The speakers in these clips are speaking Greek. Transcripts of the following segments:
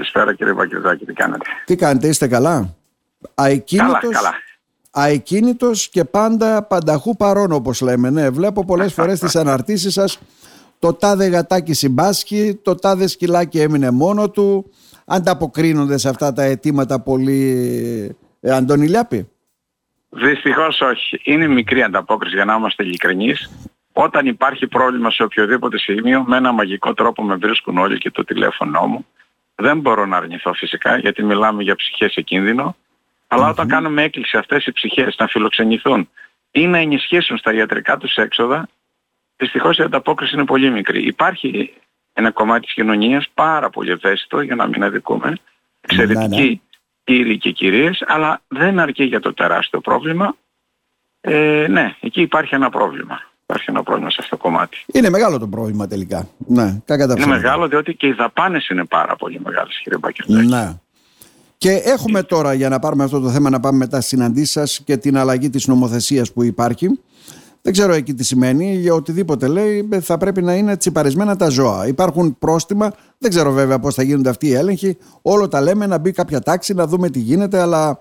Καλησπέρα κύριε Βακυρδάκη, τι κάνετε; Τι κάνετε, είστε καλά; Αεκίνητος, καλά, καλά. αεκίνητος και πάντα πανταχού παρόν όπως λέμε. Ναι, βλέπω πολλές φορές τις αναρτήσεις σας το τάδε γατάκι συμπάσχει, το τάδε σκυλάκι έμεινε μόνο του. Ανταποκρίνονται σε αυτά τα αιτήματα πολύ ε, Αντώνη Λιάπη; Δυστυχώς όχι. Είναι μικρή ανταπόκριση για να είμαστε ειλικρινείς. Όταν υπάρχει πρόβλημα σε οποιοδήποτε σημείο, με ένα μαγικό τρόπο με βρίσκουν όλοι και το τηλέφωνο μου. Δεν μπορώ να αρνηθώ φυσικά γιατί μιλάμε για ψυχές σε κίνδυνο. όταν κάνουμε έκκληση αυτές οι ψυχές να φιλοξενηθούν ή να ενισχύσουν στα ιατρικά τους έξοδα, δυστυχώς η ανταπόκριση είναι πολύ μικρή. Υπάρχει ένα κομμάτι της κοινωνίας πάρα πολύ ευαίσθητο, για να μην αδικούμε, εξαιρετικοί ναι, ναι. κύριοι και κυρίες, αλλά δεν αρκεί για το τεράστιο πρόβλημα. Ε, ναι, εκεί υπάρχει ένα πρόβλημα. Υπάρχει ένα πρόβλημα σε αυτό το κομμάτι. Είναι μεγάλο το πρόβλημα τελικά. Ναι, είναι μεγάλο διότι και οι δαπάνες είναι πάρα πολύ μεγάλες κύριε Μπακερδάκη. Ναι. Και έχουμε τώρα για να πάρουμε αυτό το θέμα να πάμε μετά στις συναντήσεις σας και την αλλαγή της νομοθεσίας που υπάρχει. Δεν ξέρω εκεί τι σημαίνει, για οτιδήποτε λέει θα πρέπει να είναι τσιπαρισμένα τα ζώα. Υπάρχουν πρόστιμα, δεν ξέρω βέβαια πώς θα γίνονται αυτοί οι έλεγχοι. Όλο τα λέμε να μπει κάποια τάξη, να δούμε τι γίνεται, αλλά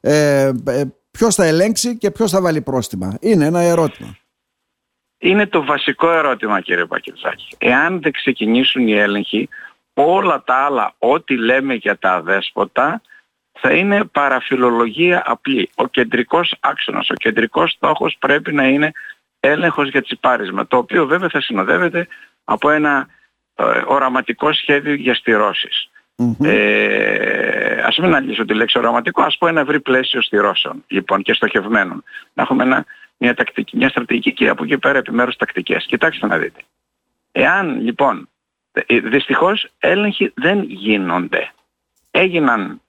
ε, ε, ποιος θα ελέγξει και ποιος θα βάλει πρόστιμα. Είναι ένα ερώτημα. Είναι το βασικό ερώτημα κύριε Πακυρζάκη. Εάν δεν ξεκινήσουν οι έλεγχοι, όλα τα άλλα, ό,τι λέμε για τα αδέσποτα, θα είναι παραφιλολογία απλή. Ο κεντρικός άξονας, ο κεντρικός στόχος πρέπει να είναι έλεγχος για τσιπάρισμα, το οποίο βέβαια θα συνοδεύεται από ένα ε, οραματικό σχέδιο για στηρώσεις. Mm-hmm. Ε, ας μην αναλύσω τη λέξη οραματικό, ας πω ένα ευρύ πλαίσιο στηρώσεων λοιπόν και στοχευμένων. Να έχουμε ένα, μια, τακτική, μια στρατηγική και από εκεί πέρα επιμέρους τακτικές. Κοιτάξτε να δείτε. Εάν λοιπόν, ε, δυστυχώς έλεγχοι δεν γίνονται. Έγιναν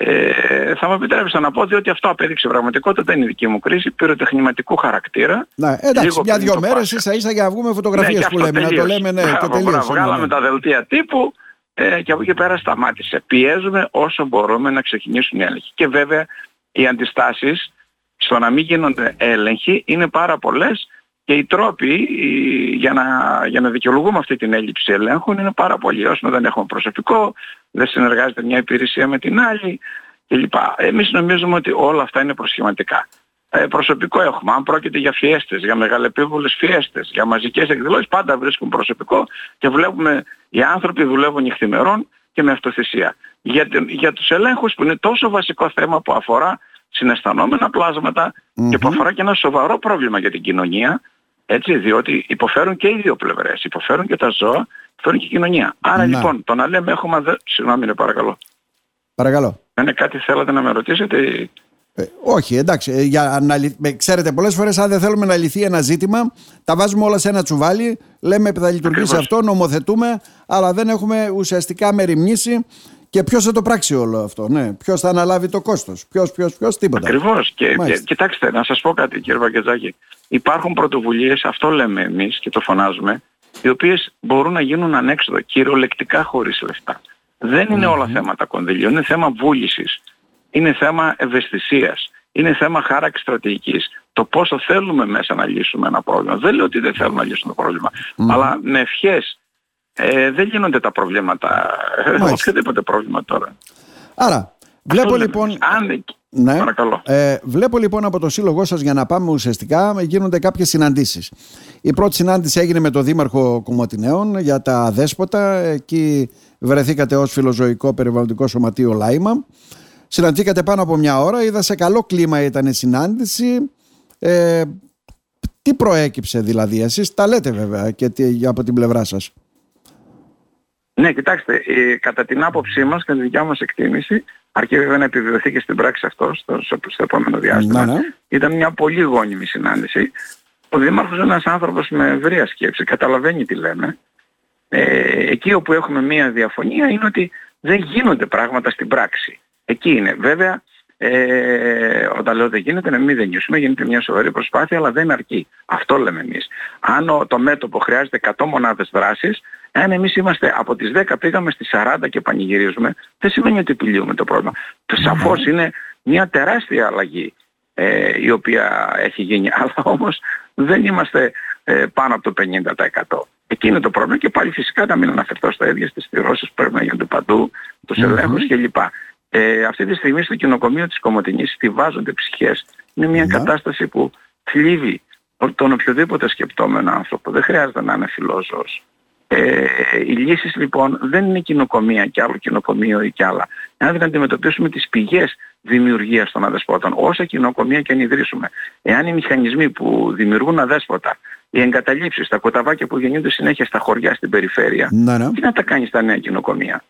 ε, θα μου επιτρέψετε να πω ότι αυτό απέδειξε πραγματικότητα, δεν είναι η δική μου κρίση, πυροτεχνηματικού χαρακτήρα. Ναι, εντάξει, μια-δυο μέρες ίσα ίσα για να βγούμε φωτογραφίες ναι, που λέμε. Να το λέμε, ναι, και τελείως. Βγάλαμε τα δελτία τύπου ε, και από εκεί πέρα σταμάτησε. Πιέζουμε όσο μπορούμε να ξεκινήσουν οι έλεγχοι. Και βέβαια οι αντιστάσεις στο να μην γίνονται έλεγχοι είναι πάρα πολλές και οι τρόποι για να, για να δικαιολογούμε αυτή την έλλειψη ελέγχων είναι πάρα πολλοί. Όσο δεν έχουμε προσωπικό, δεν συνεργάζεται μια υπηρεσία με την άλλη κλπ. Εμείς νομίζουμε ότι όλα αυτά είναι προσχηματικά. Ε, προσωπικό έχουμε. Αν πρόκειται για φιέστες, για μεγαλεπίβολες φιέστες, για μαζικές εκδηλώσεις, πάντα βρίσκουν προσωπικό και βλέπουμε οι άνθρωποι δουλεύουν νυχθημερών και με αυτοθυσία. Για, για τους ελέγχους που είναι τόσο βασικό θέμα που αφορά συναισθανόμενα και που αφορά και ένα σοβαρό πρόβλημα για την κοινωνία, έτσι, διότι υποφέρουν και οι δύο πλευρές. Υποφέρουν και τα ζώα, υποφέρουν και η κοινωνία. Άρα λοιπόν, το να λέμε έχουμε... Αδε... Συγγνώμη, ναι, παρακαλώ. Παρακαλώ. Είναι κάτι θέλατε να με ρωτήσετε; Ε, όχι, εντάξει. Ε, για να, ξέρετε, πολλές φορές, αν δεν θέλουμε να λυθεί ένα ζήτημα, τα βάζουμε όλα σε ένα τσουβάλι, λέμε θα λειτουργήσει αυτό, νομοθετούμε, αλλά δεν έχουμε ουσιαστικά μεριμνήσει και ποιος θα το πράξει όλο αυτό, ναι. Ποιος θα αναλάβει το κόστος, ποιος, ποιος, ποιος, τίποτα. Ακριβώς. Και, και, κοιτάξτε, να σας πω κάτι, κύριε Βαγκετζάκη. Υπάρχουν πρωτοβουλίες, αυτό λέμε εμείς και το φωνάζουμε, οι οποίες μπορούν να γίνουν ανέξοδο, κυριολεκτικά χωρίς λεφτά. Δεν είναι όλα θέματα κονδυλίων, είναι θέμα βούλησης. Είναι θέμα ευαισθησίας. Είναι θέμα χάραξης στρατηγικής. Το πόσο θέλουμε μέσα να λύσουμε ένα πρόβλημα. Δεν λέω ότι δεν θέλουμε να λύσουμε το πρόβλημα. Αλλά με ευχές ε, δεν γίνονται τα προβλήματα. Οποιοδήποτε πρόβλημα τώρα. Άρα, βλέπω λοιπόν. Αν... Ναι, παρακαλώ. Ε, βλέπω λοιπόν από το σύλλογό σας για να πάμε ουσιαστικά γίνονται κάποιες συναντήσεις. Η πρώτη συνάντηση έγινε με τον Δήμαρχο Κομωτινέων για τα δέσποτα. Εκεί βρεθήκατε ως φιλοζωικό περιβαλλοντικό σωματείο Λάιμα. Συναντήκατε πάνω από μια ώρα. Είδα σε καλό κλίμα ήταν η συνάντηση. Ε, τι προέκυψε δηλαδή, εσείς; Τα λέτε βέβαια και τι, από την πλευρά σας. Ναι, κοιτάξτε, ε, κατά την άποψή μας, κατά τη δικιά μας εκτίμηση, αρκεί βέβαια να επιβεβαιωθεί και στην πράξη αυτό στο, στο, επόμενο διάστημα, ναι, ναι. ήταν μια πολύ γόνιμη συνάντηση. Ο Δήμαρχος είναι ένας άνθρωπος με ευρεία σκέψη, καταλαβαίνει τι λέμε. Ε, εκεί όπου έχουμε μια διαφωνία είναι ότι δεν γίνονται πράγματα στην πράξη. Εκεί είναι. Βέβαια, ε, όταν λέω δεν γίνεται, να μην δεν νιώσουμε, γίνεται μια σοβαρή προσπάθεια, αλλά δεν αρκεί. Αυτό λέμε εμείς. Αν το μέτωπο χρειάζεται 100 μονάδες δράσης, αν εμείς είμαστε από τις 10 πήγαμε στις 40 και πανηγυρίζουμε, δεν σημαίνει ότι επιλύουμε το πρόβλημα. Το σαφώς είναι μια τεράστια αλλαγή ε, η οποία έχει γίνει, αλλά όμως δεν είμαστε ε, πάνω από το 50%. Εκεί είναι το πρόβλημα και πάλι φυσικά να μην αναφερθώ στα ίδια στις στηρώσεις που πρέπει να γίνονται παντού, τους ελέγχους κλπ. Ε, αυτή τη στιγμή στο κοινοκομείο της Κομωτινής στηβάζονται ψυχές. Είναι μια Ναι. κατάσταση που θλίβει τον οποιοδήποτε σκεπτόμενο άνθρωπο. Δεν χρειάζεται να είναι φιλόζωος. Ε, οι λύσεις λοιπόν δεν είναι κοινοκομεία και άλλο κοινοκομείο ή κι άλλα. Αν δεν αντιμετωπίσουμε τις πηγές δημιουργίας των αδεσπότων, όσα κοινοκομεία και αν ιδρύσουμε, εάν οι μηχανισμοί που δημιουργούν αδέσποτα, οι εγκαταλείψεις, τα κοταβάκια που γεννιούνται συνέχεια στα χωριά στην περιφέρεια, Ναι, ναι. τι να τα κάνει στα νέα κοινοκομεία;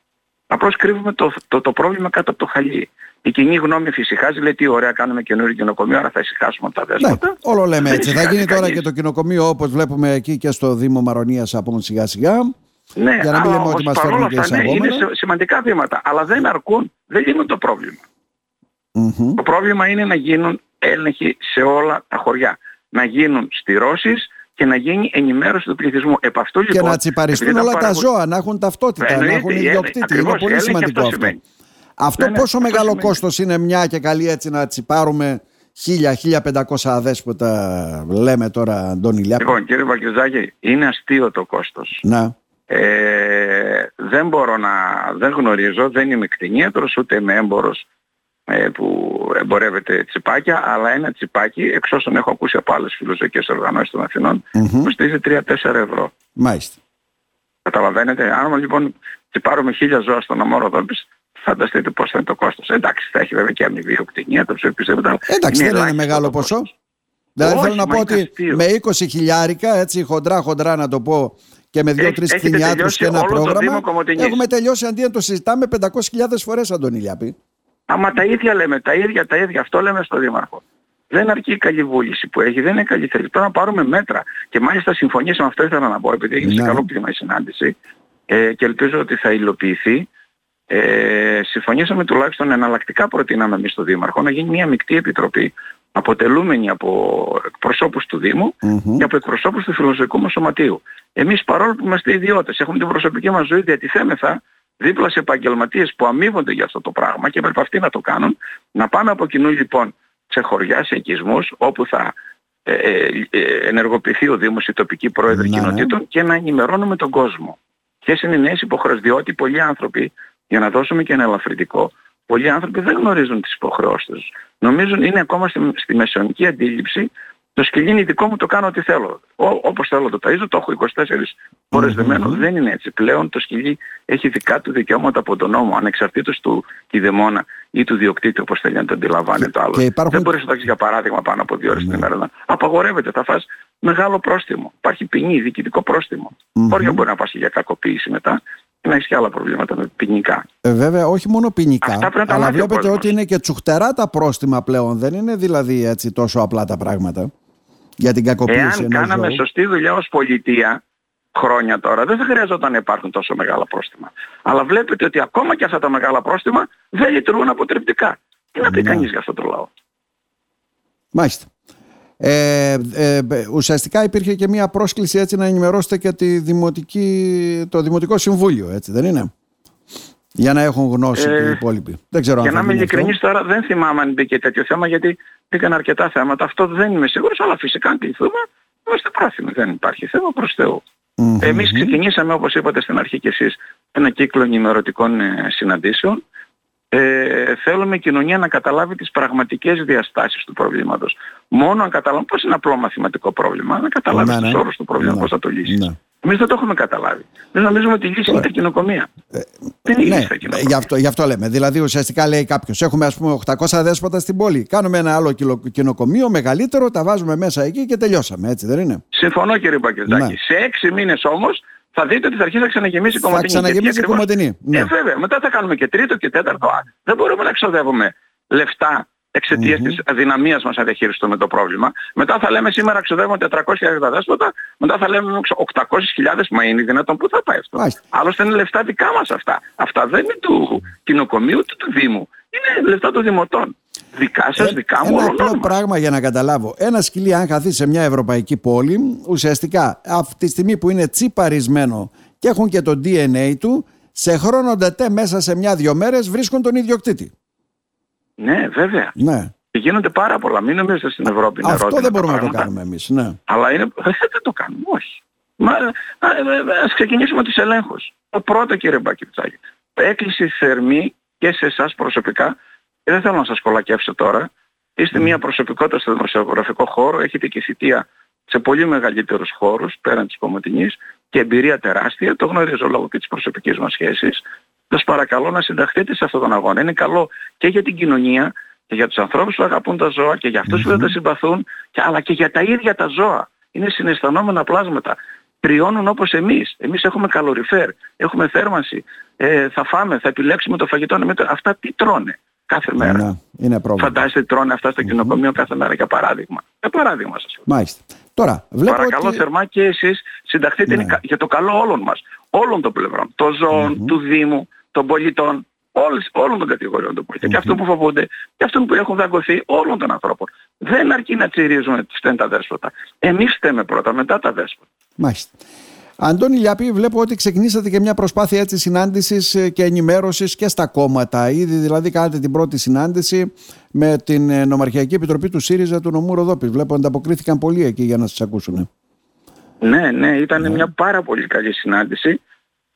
Απλώς κρύβουμε το, το, το πρόβλημα κάτω από το χαλί. Η κοινή γνώμη φυσικάζει, λέει τι ωραία κάνουμε καινούργιο κοινοκομείο, άρα θα ησυχάσουμε από τα Ναι, δέσποτα. όλο λέμε Δεν έτσι. Θα ησυχάζει γίνει τώρα κανείς. και το κοινοκομείο όπως βλέπουμε εκεί και στο Δήμο Μαρονίας από σιγά σιγά. Ναι, Για να μην αλλά λέμε ότι όμως μας παρόλα φέρνουν και αυτά, ναι, είναι εισαγόμενα. σε- σημαντικά βήματα, αλλά δεν αρκούν, δεν λύνουν το πρόβλημα. Μμμ. Το πρόβλημα είναι να γίνουν έλεγχοι σε όλα τα χωριά. Να γίνουν στηρώσεις και να γίνει ενημέρωση του πληθυσμού. Επ' αυτού, Και λοιπόν, να τσιπαριστούν επειδή τα όλα τα παρακολου- ζώα, να έχουν ταυτότητα, να Εννοείται, έχουν η έλεγχη- ιδιοκτήτη. Είναι ακριβώς, η πολύ έλεγχη σημαντικό αυτό αυτό. σημαίνει. Αυτό Ναι, ναι, πόσο αυτό μεγάλο σημαίνει. κόστος είναι μια και καλή έτσι να τσιπάρουμε 1000-1500 αδέσποτα λέμε τώρα Αντώνη Λιάπη; Λοιπόν, κύριε Βακιουζάκη, είναι αστείο το κόστος. Να. Ε, δεν μπορώ να, δεν γνωρίζω, δεν είμαι κτηνίατρος, ούτε είμαι έμπορος ε, που εμπορεύεται τσιπάκια, αλλά ένα τσιπάκι, εξ όσων έχω ακούσει από άλλες φιλοσοφικές οργανώσεις των Αθηνών, Μμμ. κοστίζει 3-4 ευρώ. Μάλιστα. Καταλαβαίνετε, αν λοιπόν τσιπάρουμε χίλια ζώα στον αμόρο δόλπης, φανταστείτε πώς θα είναι το κόστος. Εντάξει, θα έχει βέβαια και αμοιβή ο κτηνίατρος, οποιοδήποτε, αλλά Εντάξει, δεν είναι ελάχιστο μεγάλο το ποσό. κόστος. Δηλαδή Όχι, θέλω να μα πω είναι ότι αστείο. με 20 χιλιάρικα, έτσι χοντρά χοντρά να το πω και με δύο-τρεις Έχετε κτηνιάτρους τελειώσει και ένα όλο το πρόγραμμα, Δήμο Κομωτινής. έχουμε τελειώσει αντί να το συζητάμε 500.000 φορές Αντώνη Λιάπη. Άμα τα ίδια λέμε, τα ίδια, τα ίδια, αυτό λέμε στο Δήμαρχο. Δεν αρκεί η καλή βούληση που έχει, δεν είναι καλή θέληση. Τώρα να πάρουμε μέτρα. Και μάλιστα συμφωνήσαμε, αυτό ήθελα να πω, επειδή έγινε σε Ναι. καλό κλίμα η συνάντηση ε, και ελπίζω ότι θα υλοποιηθεί. Ε, συμφωνήσαμε τουλάχιστον εναλλακτικά προτείναμε εμείς στο Δήμαρχο να γίνει μια μεικτή επιτροπή αποτελούμενη από εκπροσώπους του Δήμου Μμμ. και από εκπροσώπους του Φιλοσοφικού μας Σωματείου. Εμείς παρόλο που είμαστε ιδιώτες, έχουμε την προσωπική μας ζωή, διατηθέμεθα δίπλα σε επαγγελματίες που αμείβονται για αυτό το πράγμα και πρέπει αυτοί να το κάνουν, να πάμε από κοινού λοιπόν σε χωριά, σε οικισμούς, όπου θα ε, ε, ε, ενεργοποιηθεί ο Δήμος, η τοπική πρόεδροι Ναι, ναι. κοινοτήτων και να ενημερώνουμε τον κόσμο. Ποιες είναι οι νέες υποχρεώσεις, διότι πολλοί άνθρωποι, για να δώσουμε και ένα ελαφρυντικό, πολλοί άνθρωποι δεν γνωρίζουν τις υποχρεώσεις τους. Νομίζουν είναι ακόμα στη, στη μεσαιωνική αντίληψη το σκυλί είναι δικό μου, το κάνω ό,τι θέλω. Ό, όπως θέλω το ταΐζω, το έχω 24 ώρες Μμμ. δεμένο. Δεν είναι έτσι. Πλέον το σκυλί έχει δικά του δικαιώματα από τον νόμο, ανεξαρτήτως του κηδεμόνα ή του διοκτήτη, όπως θέλει να το αντιλαμβάνεται το άλλο. και υπάρχουν- Δεν μπορείς να το έχεις για παράδειγμα πάνω από δύο ώρες την ημέρα. να- Απαγορεύεται, θα φας μεγάλο πρόστιμο. Υπάρχει ποινή, διοικητικό πρόστιμο. Μμμ. Χώρια μπορεί να πας και για κακοποίηση μετά και να έχεις και άλλα προβλήματα με ποινικά. Ε, βέβαια, όχι μόνο ποινικά, Αυτά πρέπει να τα αλλά μάθει ο βλέπετε κόσμος. ότι είναι και τσουχτερά τα πρόστιμα πλέον. Δεν είναι δηλαδή έτσι τόσο απλά τα πράγματα για την κακοποίηση Εάν ενός κάναμε ζώου. σωστή δουλειά ως πολιτεία χρόνια τώρα, δεν θα χρειαζόταν να υπάρχουν τόσο μεγάλα πρόστιμα. Αλλά βλέπετε ότι ακόμα και αυτά τα μεγάλα πρόστιμα δεν λειτουργούν αποτρεπτικά. Τι να πει Ναι. κανείς για αυτό το λαό; Μάλιστα. Ε, ε, ε, ουσιαστικά υπήρχε και μια πρόσκληση έτσι να ενημερώσετε και τη δημοτική, το Δημοτικό Συμβούλιο, έτσι δεν είναι; Για να έχουν γνώση Ε, και οι υπόλοιποι. Δεν ξέρω Για αν να θα είμαι γίνει αυτό. ειλικρινής τώρα δεν θυμάμαι αν μπήκε τέτοιο θέμα γιατί μπήκαν αρκετά θέματα. Αυτό δεν είμαι σίγουρος, αλλά φυσικά αν κληθούμε είμαστε πράσινοι. Δεν υπάρχει θέμα προς Θεού. Μμμ. Εμείς ξεκινήσαμε όπως είπατε στην αρχή και εσείς ένα κύκλο ενημερωτικών ε, συναντήσεων. Ε, θέλουμε η κοινωνία να καταλάβει τις πραγματικές διαστάσεις του προβλήματος. Μόνο αν καταλάβει, πώς είναι απλό μαθηματικό πρόβλημα, να καταλάβει Ναι, τους ναι. όρους του προβλήματος, Ναι. πώς θα το λύσεις. Ναι. Εμείς δεν το έχουμε καταλάβει. Δεν νομίζουμε ότι η λύση είναι τα κοινοκομεία. δεν είναι η Ναι, λύση τα κοινοκομεία. γι' αυτό, γι' αυτό λέμε. Δηλαδή, ουσιαστικά λέει κάποιος: Έχουμε ας πούμε 800 δέσποτα στην πόλη. Κάνουμε ένα άλλο κυλο- κοινοκομείο μεγαλύτερο, τα βάζουμε μέσα εκεί και τελειώσαμε. Έτσι δεν είναι; Συμφωνώ κύριε Πακετζάκη. Ναι. Σε έξι μήνες όμως θα δείτε ότι θα αρχίσει να ξαναγεμίσει η Θα κομματινή. ξαναγεμίσει Γιατί η ακριβώς- Κομματινή, ναι. Ε, βέβαια. Μετά θα κάνουμε και τρίτο και τέταρτο. Α, Δεν μπορούμε να εξοδεύουμε λεφτά εξαιτίας της αδυναμίας μας να διαχειριστούμε το πρόβλημα. Μετά θα λέμε σήμερα εξοδεύουμε 400.000 δέσποτα, μετά θα λέμε 800.000, μα είναι δυνατόν πού θα πάει αυτό. Μάλιστα. Άλλωστε είναι λεφτά δικά μας αυτά. Αυτά δεν είναι του κοινοκομείου ούτε του Δήμου. Είναι λεφτά των δημοτών. Δικά σας, Ε, δικά μου, ένα όλων απλό μας. πράγμα για να καταλάβω. Ένα σκυλί, αν χαθεί σε μια ευρωπαϊκή πόλη, ουσιαστικά αυτή τη στιγμή που είναι τσιπαρισμένο και έχουν και το DNA του, σε χρόνο ντετέ μέσα σε μια-δυο μέρες βρίσκουν τον ιδιοκτήτη. Ναι, βέβαια. Ναι. Και γίνονται πάρα πολλά. Μην νομίζετε στην Ευρώπη είναι Αυτό ρόδινα δεν τα μπορούμε να το πράγματα. κάνουμε εμείς. Ναι. Αλλά είναι... δεν το κάνουμε, όχι. Μα, α, ε, ε, ας ξεκινήσουμε τους ελέγχους. Το πρώτο κύριε Μπακιτσάκη. έκκληση θερμή και σε εσάς προσωπικά. Και δεν θέλω να σας κολακεύσω τώρα. Είστε μια προσωπικότητα στο δημοσιογραφικό χώρο, έχετε και θητεία σε πολύ μεγαλύτερους χώρους πέραν της Κομωτινής και εμπειρία τεράστια, το γνωρίζω λόγω και της προσωπικής μας σχέσης. Σας παρακαλώ να συνταχθείτε σε αυτόν τον αγώνα. Είναι καλό και για την κοινωνία και για τους ανθρώπους που αγαπούν τα ζώα και για αυτούς που δεν τα συμπαθούν και, αλλά και για τα ίδια τα ζώα. Είναι συναισθανόμενα πλάσματα. Τριώνουν όπως εμείς. Εμείς έχουμε καλοριφέρ, έχουμε θέρμανση, ε, θα φάμε, θα επιλέξουμε το φαγητό. Αυτά τι τρώνε; Κάθε μέρα. Ναι, είναι πρόβλημα. Φαντάζεστε τρώνε αυτά στο κοινοκομείο κάθε μέρα για παράδειγμα. Για παράδειγμα σας λέω. Μάλιστα. Τώρα, βλέπω Παρακαλώ ότι... θερμά και εσείς συνταχθείτε ναι. για το καλό όλων μας. Όλων των πλευρών. Των ζώων, του Δήμου, των πολιτών, όλες, όλων των κατηγοριών των πολιτών. Και αυτών που φοβούνται, και αυτών που έχουν δαγκωθεί, όλων των ανθρώπων. Δεν αρκεί να τσιρίζουμε τις τα δέσποτα. Εμείς φταίμε πρώτα, μετά τα δέσποτα. Μάλιστα. Αντώνη Λιάπη, βλέπω ότι ξεκινήσατε και μια προσπάθεια έτσι συνάντησης ε, και ενημέρωσης και στα κόμματα. Ήδη δηλαδή κάνατε την πρώτη συνάντηση με την ε, Νομαρχιακή Επιτροπή του ΣΥΡΙΖΑ του νομού Ροδόπης. Βλέπω ανταποκρίθηκαν πολλοί εκεί για να σας ακούσουν. Ναι, ναι, ήταν ναι. μια πάρα πολύ καλή συνάντηση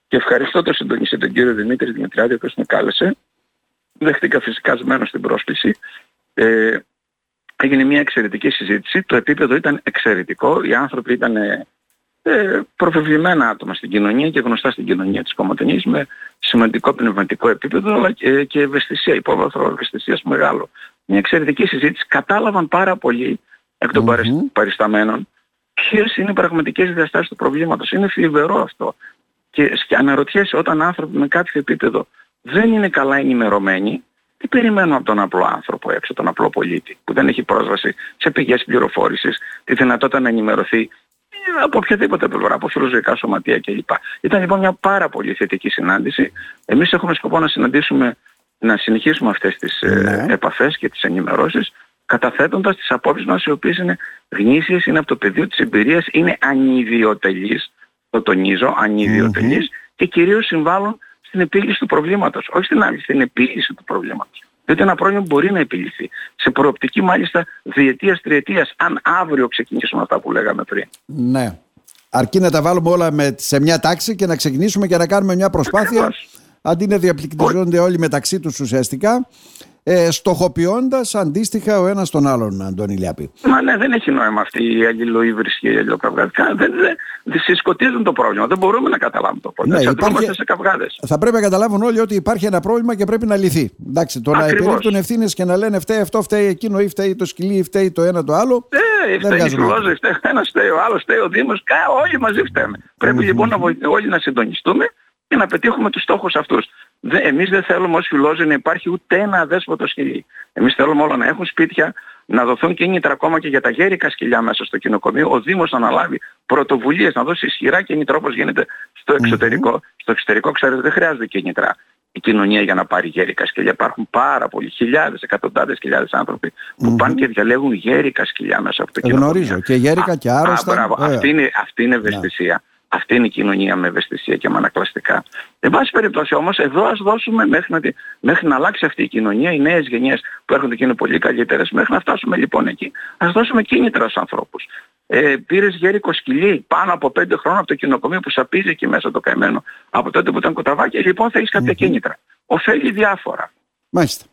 και ευχαριστώ τον συντονιστή τον κύριο Δημήτρη Δημητριάδη που με κάλεσε. Δέχτηκα φυσικά σμένος στην πρόσκληση. Ε, έγινε μια εξαιρετική συζήτηση. Το επίπεδο ήταν εξαιρετικό. Οι άνθρωποι ήταν ε, προφευλημένα άτομα στην κοινωνία και γνωστά στην κοινωνία της Κομματινής με σημαντικό πνευματικό επίπεδο αλλά και, και ευαισθησία, υπόβαθρο ευαισθησίας μεγάλο. Μια εξαιρετική συζήτηση. Κατάλαβαν πάρα πολύ εκ των mm-hmm. παρισταμένων ποιες είναι οι πραγματικές διαστάσεις του προβλήματος. Είναι θλιβερό αυτό. Και, και αναρωτιέσαι όταν άνθρωποι με κάποιο επίπεδο δεν είναι καλά ενημερωμένοι, τι περιμένουν από τον απλό άνθρωπο έξω, τον απλό πολίτη, που δεν έχει πρόσβαση σε πηγές πληροφόρησης, τη δυνατότητα να ενημερωθεί από οποιαδήποτε πλευρά, από φιλοζωικά σωματεία κλπ. Ήταν λοιπόν μια πάρα πολύ θετική συνάντηση. Εμείς έχουμε σκοπό να συναντήσουμε, να συνεχίσουμε αυτές τις ε, ναι. επαφές και τις ενημερώσεις, καταθέτοντας τις απόψεις μας οι οποίες είναι γνήσιες, είναι από το πεδίο της εμπειρίας, είναι ανιδιοτελείς, το τονίζω, και κυρίως συμβάλλουν στην επίλυση του προβλήματος. Όχι στην άλλη, στην επίλυση του προβλήματος. Διότι ένα πρόβλημα μπορεί να επιλυθεί. Σε προοπτική μάλιστα διετίας, τριετίας, αν αύριο ξεκινήσουμε αυτά που λέγαμε πριν. Ναι. Αρκεί να τα βάλουμε όλα με, σε μια τάξη και να ξεκινήσουμε και να κάνουμε μια προσπάθεια. Αντί να διαπληκτιζόνται όλοι μεταξύ τους ουσιαστικά ε, στοχοποιώντας αντίστοιχα ο ένας τον άλλον, Αντώνη Λιάπη. Μα ναι, δεν έχει νόημα αυτή η αλληλοϊβρυση και η αλληλοκαυγαδικά. Δεν, δεν, δεν συσκοτίζουν το πρόβλημα. Δεν μπορούμε να καταλάβουμε το πρόβλημα. Ναι, υπάρχει... σε καυγάδες. Θα πρέπει να καταλάβουν όλοι ότι υπάρχει ένα πρόβλημα και πρέπει να λυθεί. Εντάξει, το Ακριβώς. να επιρρύπτουν ευθύνες και να λένε φταίει αυτό, φταίει εκείνο ή φταίει το σκυλί ή φταίει το ένα το άλλο. Ε, δεν φταίει η φταίει, φταίει ένας, φταίει ο άλλος, φταίει ο Δήμος. Όλοι μαζί φταίμε. Πρέπει λοιπόν να όλοι να συντονιστούμε και να πετύχουμε τους στόχους αυτούς. Δε, εμείς δεν θέλουμε ως φιλόζοι να υπάρχει ούτε ένα αδέσποτο σκυλί. Εμείς θέλουμε όλα να έχουν σπίτια, να δοθούν κίνητρα ακόμα και για τα γέρικα σκυλιά μέσα στο κοινοκομείο. Ο Δήμος να αναλάβει πρωτοβουλίες, να δώσει ισχυρά κίνητρα όπως γίνεται στο εξωτερικό. Mm-hmm. Στο εξωτερικό ξέρετε δεν χρειάζεται κίνητρα η κοινωνία για να πάρει γέρικα σκυλιά. Υπάρχουν πάρα πολλοί, χιλιάδες, εκατοντάδες χιλιάδες άνθρωποι που mm-hmm. πάνε και διαλέγουν γέρικα σκυλιά μέσα από το κοινωνικό. Γνωρίζω και γέρικα και άρρωστα. Α, αυτή, είναι, αυτή είναι ευαισθησία. Αυτή είναι η κοινωνία με ευαισθησία και με ανακλαστικά. Εν πάση περιπτώσει όμως εδώ ας δώσουμε μέχρι να, μέχρι να αλλάξει αυτή η κοινωνία, οι νέες γενιές που έρχονται και είναι πολύ καλύτερες, μέχρι να φτάσουμε λοιπόν εκεί, ας δώσουμε κίνητρα στους ανθρώπους. Ε, πήρες γέρικο σκυλί πάνω από πέντε χρόνια από το κοινοκομείο που σαπίζει εκεί μέσα το καημένο από τότε που ήταν κοταβάκι, λοιπόν θα έχεις κάποια κίνητρα. Οφέλει διάφορα. Μάλιστα.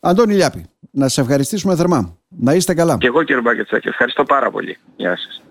Αντώνη Λιάπη, να σε ευχαριστήσουμε θερμά. Να είστε καλά. Και εγώ κύριε Μπάκετσάκη, ευχαριστώ πάρα πολύ. Γεια σας.